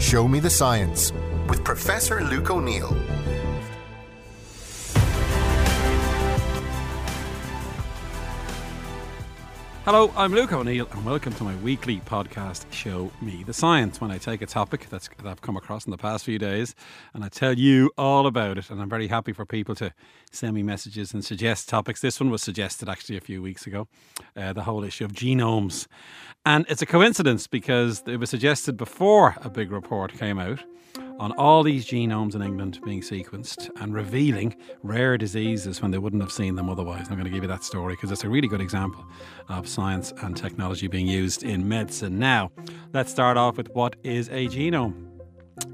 Show Me the Science with Professor Luke O'Neill. Hello, I'm Luke O'Neill, and welcome to my weekly podcast, Show Me the Science. When I take a topic that's, that I've come across in the past few days, and I tell you all about it, and I'm very happy for people to send me messages and suggest topics. This one was suggested actually a few weeks ago, uh, the whole issue of genomes, and it's a coincidence because it was suggested before a big report came out on all these genomes in England being sequenced and revealing rare diseases when they wouldn't have seen them otherwise. I'm going to give you that story because it's a really good example of science and technology being used in medicine. Now, let's start off with what is a genome.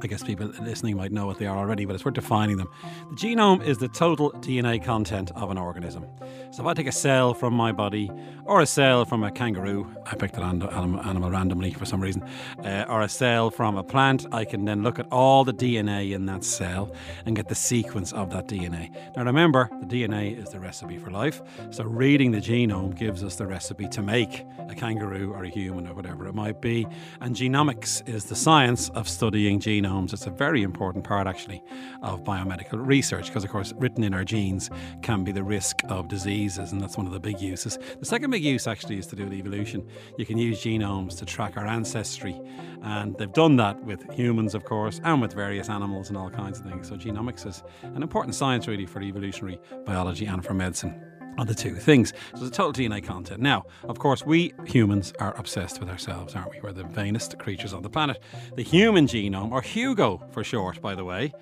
I guess people listening might know what they are already, but it's worth defining them. The genome is the total DNA content of an organism. So if I take a cell from my body, or a cell from a kangaroo, I picked an animal randomly for some reason, uh, or a cell from a plant, I can then look at all the DNA in that cell and get the sequence of that DNA. Now remember, the DNA is the recipe for life. So reading the genome gives us the recipe to make a kangaroo or a human or whatever it might be. And genomics is the science of studying genomes genomes. It's a very important part, actually, of biomedical research because, of course, written in our genes can be the risk of diseases, and that's one of the big uses. The second big use, actually, is to do with evolution. You can use genomes to track our ancestry, and they've done that with humans, of course, and with various animals and all kinds of things. So, genomics is an important science, really, for evolutionary biology and for medicine are the two things. So the total DNA content. Now, of course, we humans are obsessed with ourselves, aren't we? We're the vainest creatures on the planet. The human genome, or HUGO for short, by the way,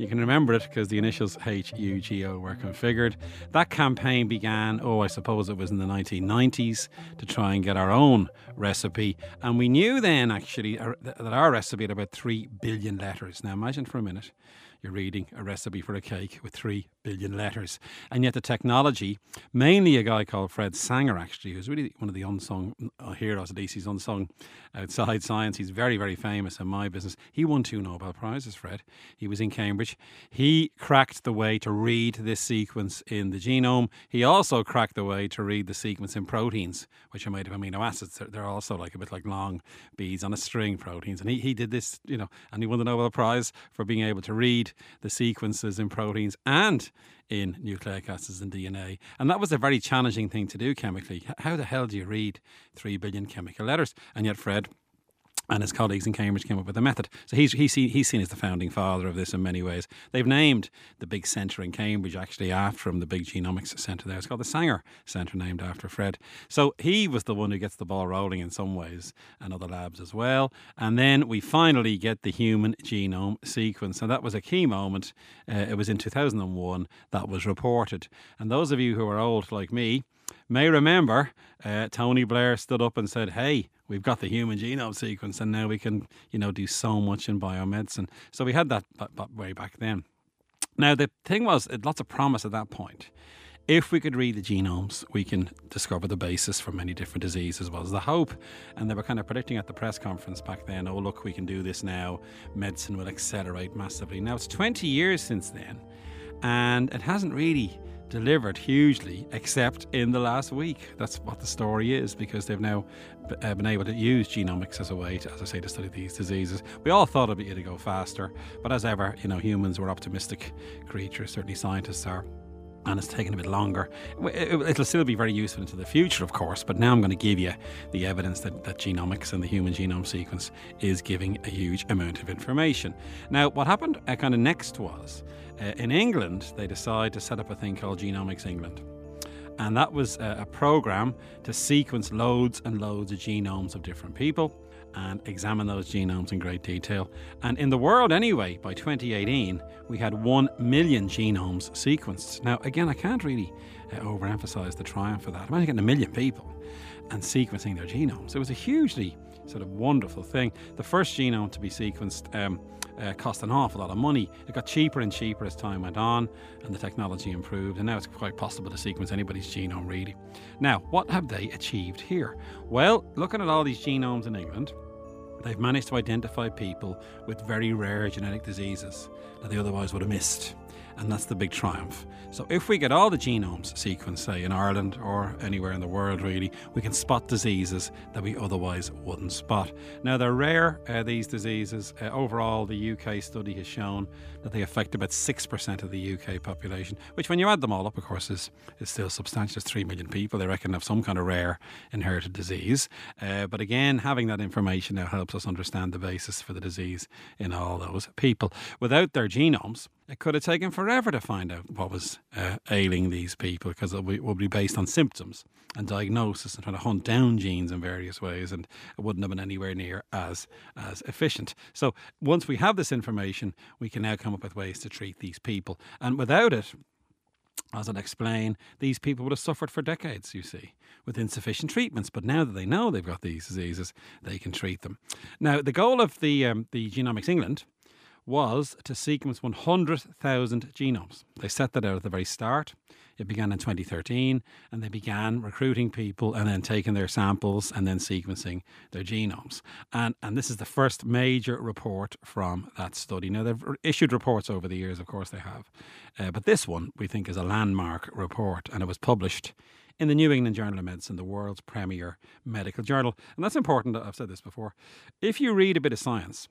you can remember it because the initials HUGO were configured. That campaign began, oh, I suppose it was in the 1990s, to try and get our own recipe. And we knew then, actually, uh, that our recipe had about 3 billion letters. Now, imagine for a minute you're reading a recipe for a cake with three billion letters. And yet the technology, mainly a guy called Fred Sanger, actually, who's really one of the unsung uh, heroes, at least he's unsung outside science. He's very, very famous in my business. He won two Nobel Prizes, Fred. He was in Cambridge. He cracked the way to read this sequence in the genome. He also cracked the way to read the sequence in proteins, which are made of amino acids. They're, they're also like a bit like long beads on a string proteins. And he, he did this, you know, and he won the Nobel Prize for being able to read the sequences in proteins and in nucleic acids and DNA. And that was a very challenging thing to do chemically. How the hell do you read 3 billion chemical letters? And yet, Fred and his colleagues in Cambridge came up with a method. So he's, he's, seen, he's seen as the founding father of this in many ways. They've named the big centre in Cambridge actually after him, the big genomics centre there. It's called the Sanger Centre, named after Fred. So he was the one who gets the ball rolling in some ways, and other labs as well. And then we finally get the human genome sequence. And that was a key moment. Uh, it was in 2001 that was reported. And those of you who are old like me, may remember uh, Tony Blair stood up and said, Hey, we've got the human genome sequence and now we can, you know, do so much in biomedicine. So we had that b- way back then. Now, the thing was, lots of promise at that point. If we could read the genomes, we can discover the basis for many different diseases, was the hope. And they were kind of predicting at the press conference back then, oh, look, we can do this now. Medicine will accelerate massively. Now, it's 20 years since then, and it hasn't really delivered hugely, except in the last week. That's what the story is because they've now uh, been able to use genomics as a way to, as I say, to study these diseases. We all thought it'd, it'd go faster, but as ever, you know, humans were optimistic creatures. Certainly, scientists are and it's taken a bit longer. It'll still be very useful into the future, of course, but now I'm going to give you the evidence that, that genomics and the human genome sequence is giving a huge amount of information. Now, what happened uh, kind of next was uh, in England, they decided to set up a thing called Genomics England. And that was a, a program to sequence loads and loads of genomes of different people and examine those genomes in great detail. And in the world, anyway, by 2018, we had 1 million genomes sequenced. Now, again, I can't really uh, overemphasize the triumph of that. Imagine getting a million people and sequencing their genomes. It was a hugely sort of wonderful thing. The first genome to be sequenced um, uh, cost an awful lot of money. It got cheaper and cheaper as time went on, and the technology improved, and now it's quite possible to sequence anybody's genome, really. Now, what have they achieved here? Well, looking at all these genomes in England, they've managed to identify people with very rare genetic diseases that they otherwise would have missed. And that's the big triumph. So, if we get all the genomes sequenced, say in Ireland or anywhere in the world, really, we can spot diseases that we otherwise wouldn't spot. Now, they're rare, uh, these diseases. Uh, overall, the UK study has shown that they affect about 6% of the UK population, which, when you add them all up, of course, is, is still substantial. It's 3 million people. They reckon have some kind of rare inherited disease. Uh, but again, having that information now helps us understand the basis for the disease in all those people. Without their genomes, it could have taken forever to find out what was uh, ailing these people because it would be based on symptoms and diagnosis and trying to hunt down genes in various ways, and it wouldn't have been anywhere near as as efficient. So once we have this information, we can now come up with ways to treat these people, and without it. As I'll explain, these people would have suffered for decades, you see, with insufficient treatments. But now that they know they've got these diseases, they can treat them. Now, the goal of the um, the Genomics England was to sequence 100,000 genomes. They set that out at the very start. It began in 2013, and they began recruiting people and then taking their samples and then sequencing their genomes. And, and this is the first major report from that study. Now, they've issued reports over the years, of course, they have. Uh, but this one, we think, is a landmark report, and it was published in the New England Journal of Medicine, the world's premier medical journal. And that's important, I've said this before. If you read a bit of science,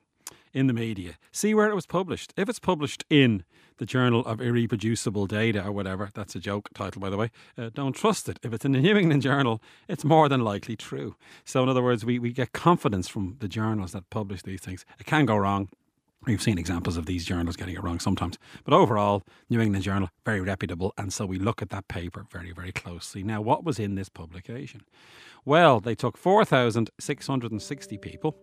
in the media. See where it was published. If it's published in the Journal of Irreproducible Data or whatever, that's a joke title, by the way, uh, don't trust it. If it's in the New England Journal, it's more than likely true. So, in other words, we, we get confidence from the journals that publish these things. It can go wrong. We've seen examples of these journals getting it wrong sometimes. But overall, New England Journal, very reputable. And so we look at that paper very, very closely. Now, what was in this publication? Well, they took 4,660 people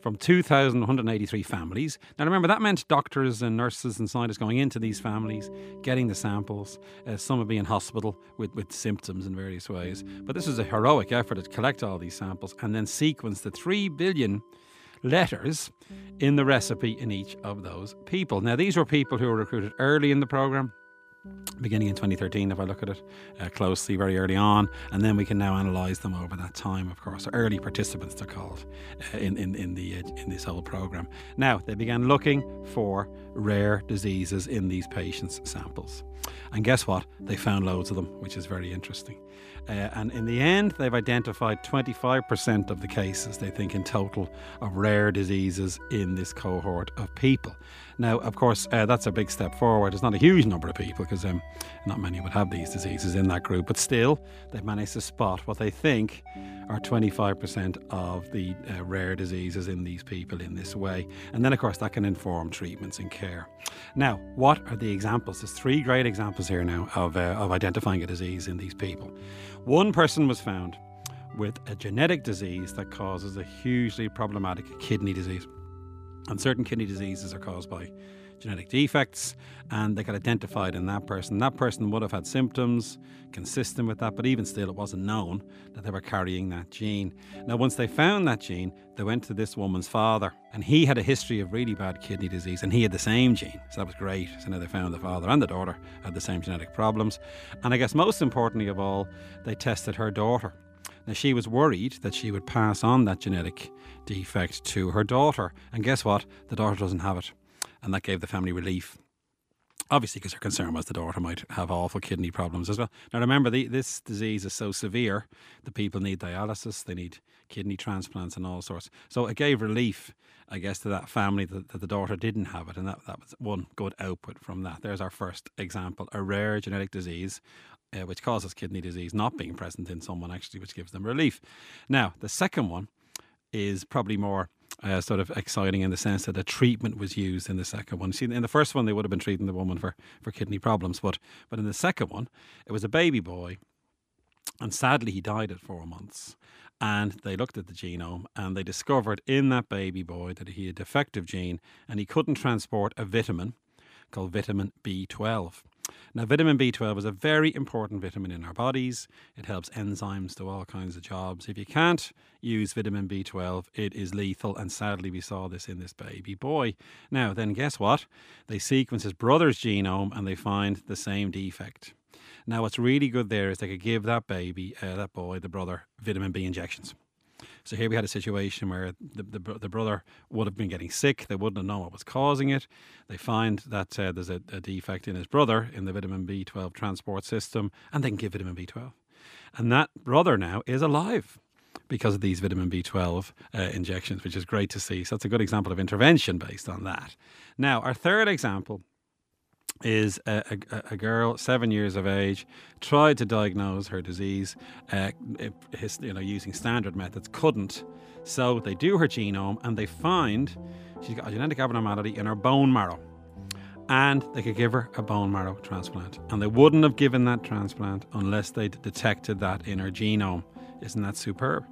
from 2,183 families. Now, remember, that meant doctors and nurses and scientists going into these families, getting the samples. Uh, some would be in hospital with, with symptoms in various ways. But this was a heroic effort to collect all these samples and then sequence the 3 billion letters in the recipe in each of those people. Now, these were people who were recruited early in the program beginning in 2013 if I look at it uh, closely very early on and then we can now analyse them over that time of course. Early participants they're called uh, in, in, in, the, uh, in this whole programme. Now they began looking for rare diseases in these patients samples and guess what they found loads of them which is very interesting uh, and in the end, they've identified 25% of the cases, they think, in total, of rare diseases in this cohort of people. Now, of course, uh, that's a big step forward. It's not a huge number of people because um, not many would have these diseases in that group, but still, they've managed to spot what they think are 25% of the uh, rare diseases in these people in this way. And then, of course, that can inform treatments and care. Now, what are the examples? There's three great examples here now of, uh, of identifying a disease in these people. One person was found with a genetic disease that causes a hugely problematic kidney disease. And certain kidney diseases are caused by genetic defects, and they got identified in that person. That person would have had symptoms consistent with that, but even still, it wasn't known that they were carrying that gene. Now, once they found that gene, they went to this woman's father, and he had a history of really bad kidney disease, and he had the same gene. So that was great. So now they found the father and the daughter had the same genetic problems. And I guess most importantly of all, they tested her daughter. Now, she was worried that she would pass on that genetic defect to her daughter. And guess what? The daughter doesn't have it. And that gave the family relief. Obviously, because her concern was the daughter might have awful kidney problems as well. Now, remember, the, this disease is so severe that people need dialysis, they need kidney transplants, and all sorts. So it gave relief, I guess, to that family that, that the daughter didn't have it. And that, that was one good output from that. There's our first example a rare genetic disease uh, which causes kidney disease not being present in someone, actually, which gives them relief. Now, the second one is probably more uh, sort of exciting in the sense that a treatment was used in the second one. See, in the first one, they would have been treating the woman for, for kidney problems, but but in the second one, it was a baby boy, and sadly, he died at four months. And they looked at the genome and they discovered in that baby boy that he had a defective gene and he couldn't transport a vitamin called vitamin B12. Now, vitamin B12 is a very important vitamin in our bodies. It helps enzymes do all kinds of jobs. If you can't use vitamin B12, it is lethal. And sadly, we saw this in this baby boy. Now, then, guess what? They sequence his brother's genome and they find the same defect. Now, what's really good there is they could give that baby, uh, that boy, the brother, vitamin B injections. So here we had a situation where the, the, the, brother would have been getting sick. They wouldn't have known what was causing it. They find that uh, there's a, a, defect in his brother in the vitamin B12 transport system, and they give vitamin B12. And that brother now is alive because of these vitamin B12 uh, injections, which is great to see. So that's a good example of intervention based on that. Now, our third example is a, a, a, girl, seven years of age, tried to diagnose her disease, uh, his, you know, using standard methods, couldn't. So they do her genome and they find she's got a genetic abnormality in her bone marrow. And they could give her a bone marrow transplant. And they wouldn't have given that transplant unless they'd detected that in her genome. Isn't that superb?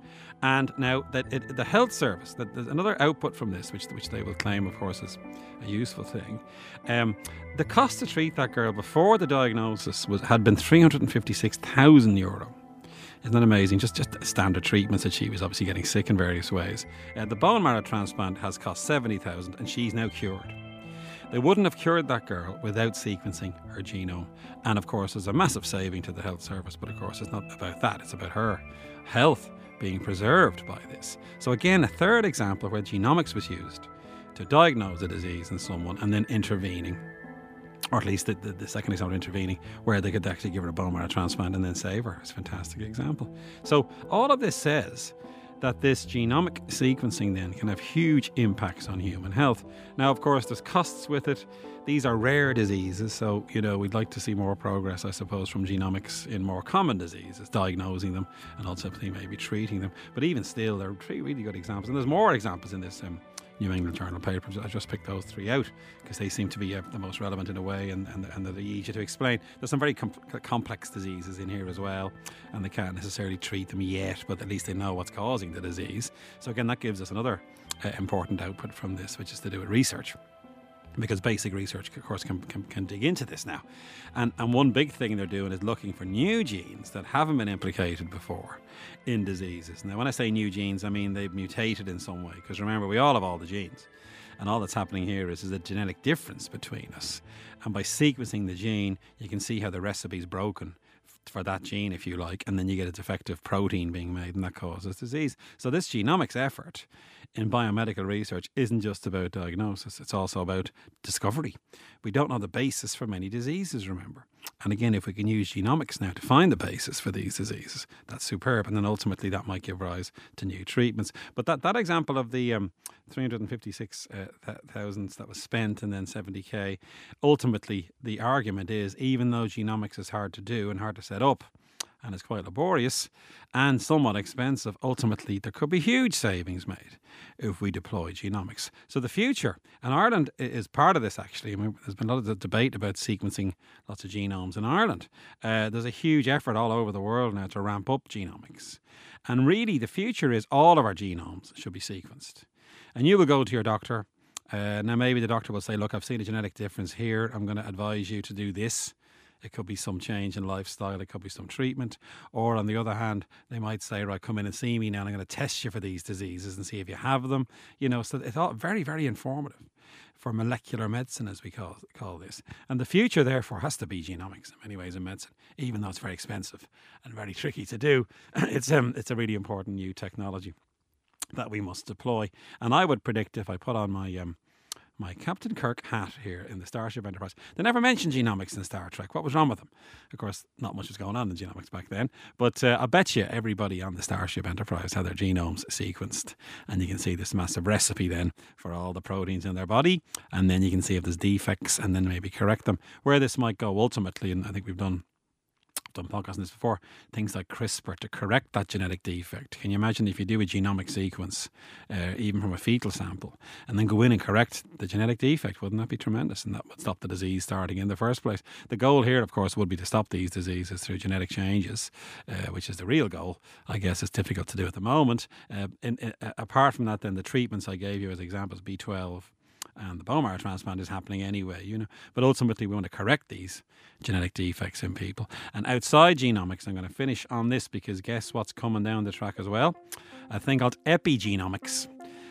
And now that it, the health service, that there's another output from this, which which they will claim, of course, is a useful thing. Um, the cost to treat that girl before the diagnosis was had been three hundred and fifty six thousand euro. Isn't that amazing? Just just standard treatments that she was obviously getting sick in various ways. Uh, the bone marrow transplant has cost seventy thousand, and she's now cured. They wouldn't have cured that girl without sequencing her genome. And of course, there's a massive saving to the health service, but of course, it's not about that, it's about her health being preserved by this. So, again, a third example where genomics was used to diagnose a disease in someone and then intervening. Or at least the, the, the second example intervening, where they could actually give her a bone marrow transplant and then save her. It's a fantastic example. So, all of this says that this genomic sequencing then can have huge impacts on human health. Now, of course, there's costs with it. These are rare diseases, so you know we'd like to see more progress, I suppose, from genomics in more common diseases, diagnosing them and ultimately maybe treating them. But even still, there are three really good examples, and there's more examples in this um, New England Journal of papers. I just picked those three out because they seem to be uh, the most relevant in a way and, and, and they're easier to explain. There's some very com- complex diseases in here as well, and they can't necessarily treat them yet, but at least they know what's causing the disease. So, again, that gives us another uh, important output from this, which is to do with research because basic research, of course, can, can, can, dig into this now. And, and one big thing they're doing is looking for new genes that haven't been implicated before in diseases. Now, when I say new genes, I mean they've mutated in some way, because remember, we all have all the genes. And all that's happening here is, is a genetic difference between us. And by sequencing the gene, you can see how the recipe is broken for that gene, if you like, and then you get a defective protein being made, and that causes disease. So, this genomics effort in biomedical research isn't just about diagnosis, it's also about discovery. We don't know the basis for many diseases, remember. And again, if we can use genomics now to find the basis for these diseases, that's superb. And then ultimately that might give rise to new treatments. But that, that example of the um, 356,000 uh, that was spent and then 70k, ultimately the argument is even though genomics is hard to do and hard to set up, and is quite laborious and somewhat expensive, ultimately there could be huge savings made if we deploy genomics. So the future, and Ireland is part of this actually. I mean, there's been a lot of debate about sequencing lots of genomes in Ireland. Uh, there's a huge effort all over the world now to ramp up genomics. And really, the future is all of our genomes should be sequenced. And you will go to your doctor. Uh, now, maybe the doctor will say, Look, I've seen a genetic difference here. I'm going to advise you to do this. It could be some change in lifestyle. It could be some treatment. Or on the other hand, they might say, right, come in and see me now. And I'm going to test you for these diseases and see if you have them. You know, so it's all very, very informative for molecular medicine, as we call, call this. And the future, therefore, has to be genomics in many ways in medicine, even though it's very expensive and very tricky to do. It's, um, it's a really important new technology that we must deploy. And I would predict if I put on my um, my Captain Kirk hat here in the Starship Enterprise. They never mentioned genomics in Star Trek. What was wrong with them? Of course, not much was going on in genomics back then, but uh, I bet you everybody on the Starship Enterprise had their genomes sequenced. And you can see this massive recipe then for all the proteins in their body. And then you can see if there's defects and then maybe correct them. Where this might go ultimately, and I think we've done done podcasts this before, things like CRISPR to correct that genetic defect. Can you imagine if you do a genomic sequence, uh, even from a fetal sample, and then go in and correct the genetic defect? Wouldn't that be tremendous? And that would stop the disease starting in the first place. The goal here, of course, would be to stop these diseases through genetic changes, uh, which is the real goal. I guess it's difficult to do at the moment. Uh, in, in, apart from that, then the treatments I gave you as examples, B12, and the bone marrow transplant is happening anyway, you know. But ultimately, we want to correct these genetic defects in people. And outside genomics, I'm going to finish on this because guess what's coming down the track as well? A thing called epigenomics.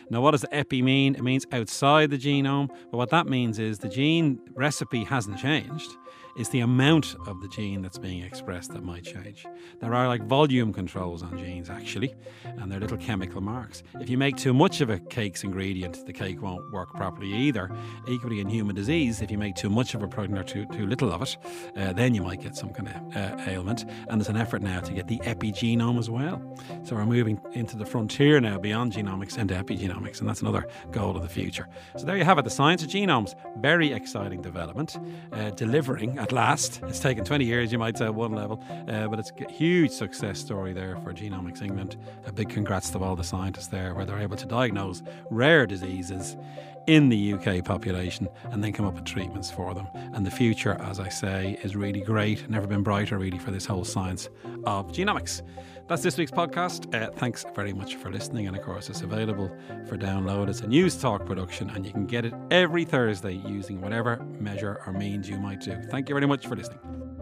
Now, what does the epi mean? It means outside the genome. But what that means is the gene recipe hasn't changed. It's the amount of the gene that's being expressed that might change. There are like volume controls on genes, actually, and they're little chemical marks. If you make too much of a cake's ingredient, the cake won't work properly either. Equally, in human disease, if you make too much of a protein or too, too little of it, uh, then you might get some kind of uh, ailment. And there's an effort now to get the epigenome as well. So we're moving into the frontier now beyond genomics into epigenomics, and that's another goal of the future. So there you have it, the science of genomes. Very exciting development, uh, delivering at last. It's taken 20 years, you might say, at one level, uh, but it's a huge success story there for Genomics England. A big congrats to all the scientists there, where they're able to diagnose rare diseases in the UK population and then come up with treatments for them. And the future, as I say, is really great. Never been brighter, really, for this whole science of genomics. That's this week's podcast. Uh, thanks very much for listening. And of course, it's available for download. It's a Newstalk production, and you can get it every Thursday using whatever measure or means you might do. Thank you very much for listening.